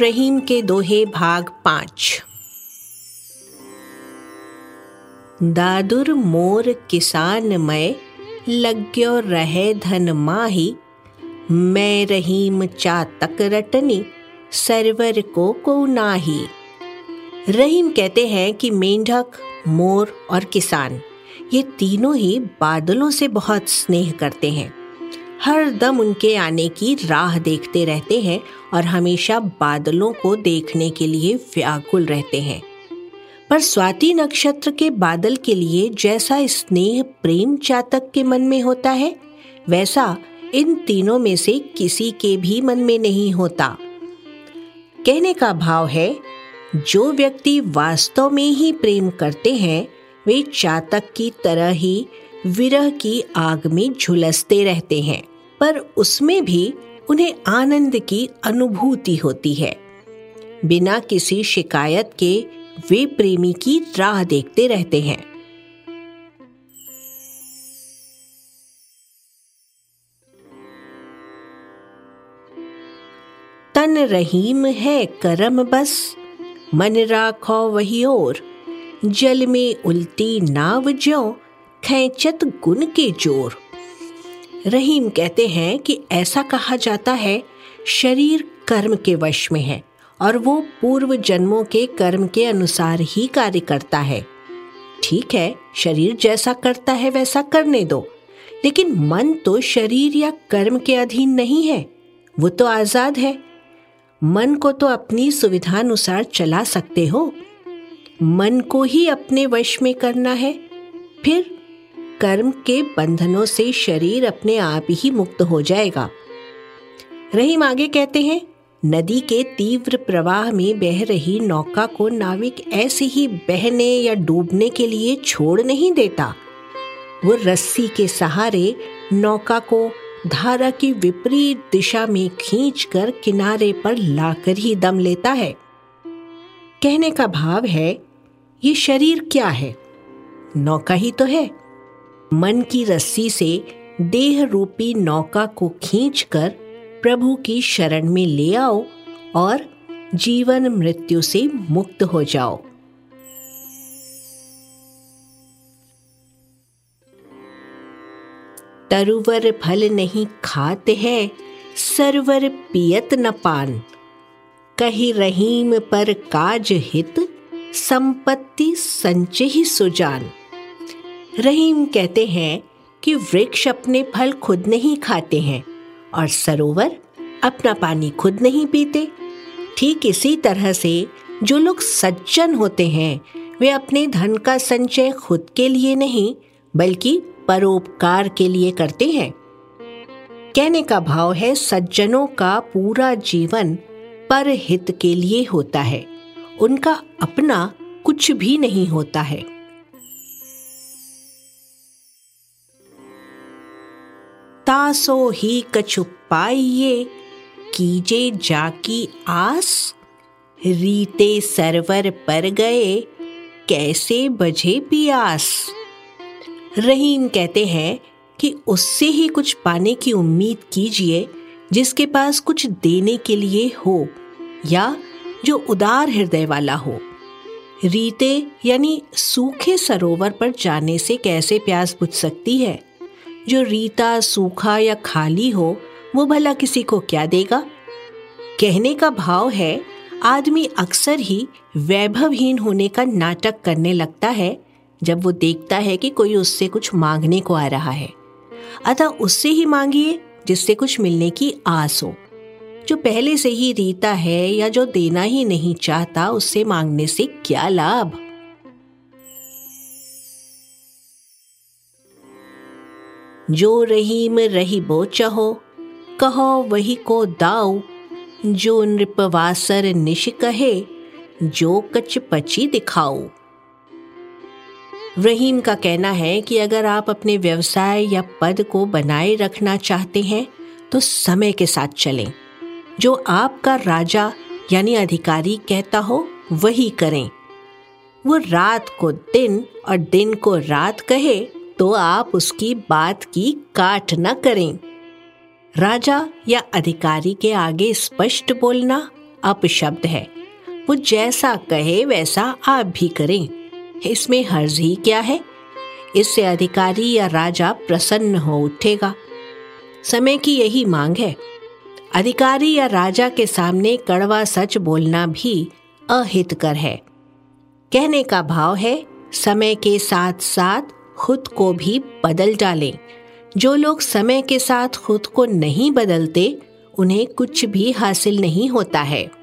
रहीम के दोहे भाग पाँच। दादुर मोर किसान मैं, लग्यो रहे धन माही। मैं रहीम चातक रटनी, सरवर को को नाही। रहीम कहते हैं कि मेंढक, मोर और किसान, ये तीनों ही बादलों से बहुत स्नेह करते हैं। हर दम उनके आने की राह देखते रहते हैं और हमेशा बादलों को देखने के लिए व्याकुल रहते हैं। पर स्वाति नक्षत्र के बादल के लिए जैसा स्नेह प्रेम चातक के मन में होता है, वैसा इन तीनों में से किसी के भी मन में नहीं होता। कहने का भाव है, जो व्यक्ति वास्तव में ही प्रेम करते हैं, वे चातक की तरह ही विरह की आग में झुलसते रहते हैं, पर उसमें भी उन्हें आनंद की अनुभूति होती है। बिना किसी शिकायत के वे प्रेमी की राह देखते रहते हैं। तन रहीम है करम बस, मन राखो वही और जल में उल्टी नाव जो खेचत गुण के ज़ोर। रहीम कहते हैं कि ऐसा कहा जाता है, शरीर कर्म के वश में है और वो पूर्व जन्मों के कर्म के अनुसार ही कार्य करता है। ठीक है, शरीर जैसा करता है वैसा करने दो, लेकिन मन तो शरीर या कर्म के अधीन नहीं है, वो तो आज़ाद है। मन को तो अपनी सुविधानुसार चला सकते हो। मन को ही अपने वश में करना है, फिर कर्म के बंधनों से शरीर अपने आप ही मुक्त हो जाएगा। रहीम आगे कहते हैं, नदी के तीव्र प्रवाह में बह रही नौका को नाविक ऐसे ही बहने या डूबने के लिए छोड़ नहीं देता। वो रस्सी के सहारे नौका को धारा की विपरीत दिशा में खींचकर किनारे पर लाकर ही दम लेता है। कहने का भाव है, ये शरीर क्या है? नौका ही तो है। मन की रस्सी से देह रूपी नौका को खींचकर प्रभु की शरण में ले आओ और जीवन मृत्यु से मुक्त हो जाओ। तरुवर फल नहीं खाते हैं, सरवर पियत न पान। कही रहीम पर काज हित, संपत्ति संचय सुजान। रहीम कहते हैं कि वृक्ष अपने फल खुद नहीं खाते हैं और सरोवर अपना पानी खुद नहीं पीते। ठीक इसी तरह से जो लोग सज्जन होते हैं, वे अपने धन का संचय खुद के लिए नहीं, बल्कि परोपकार के लिए करते हैं। कहने का भाव है, सज्जनों का पूरा जीवन पर हित के लिए होता है। उनका अपना कुछ भी नहीं होता है। तासो ही कछु पाइये कीजे जाकी आस। रीते सरवर पर गए, कैसे बजे पियास। रहीम कहते हैं कि उससे ही कुछ पाने की उम्मीद कीजिए, जिसके पास कुछ देने के लिए हो, या जो उदार हृदय वाला हो। रीते यानी सूखे सरोवर पर जाने से कैसे प्यास बुझ सकती है? जो रीता सूखा या खाली हो, वो भला किसी को क्या देगा? कहने का भाव है, आदमी अक्सर ही वैभवहीन होने का नाटक करने लगता है, जब वो देखता है कि कोई उससे कुछ मांगने को आ रहा है। अतः उससे ही मांगिए, जिससे कुछ मिलने की आस हो। जो पहले से ही रीता है या जो देना ही नहीं चाहता, उससे मांगने से क्या लाभ? जो रहीम रही बो चहो, कहो वही को दाऊ, जो नृपवासर निश कहे, जो कच पची दिखाओ रहीम का कहना है कि अगर आप अपने व्यवसाय या पद को बनाए रखना चाहते हैं तो समय के साथ चलें। जो आपका राजा यानी अधिकारी कहता हो, वही करें। वो रात को दिन और दिन को रात कहे तो आप उसकी बात की काट न करें। राजा या अधिकारी के आगे स्पष्ट बोलना अपशब्द है। वो जैसा कहे, वैसा आप भी करें। इसमें हर्ज ही क्या है? इससे अधिकारी या राजा प्रसन्न हो उठेगा। समय की यही मांग है। अधिकारी या राजा के सामने कड़वा सच बोलना भी अहितकर है। कहने का भाव है, समय के साथ साथ खुद को भी बदल डालें। जो लोग समय के साथ खुद को नहीं बदलते, उन्हें कुछ भी हासिल नहीं होता है।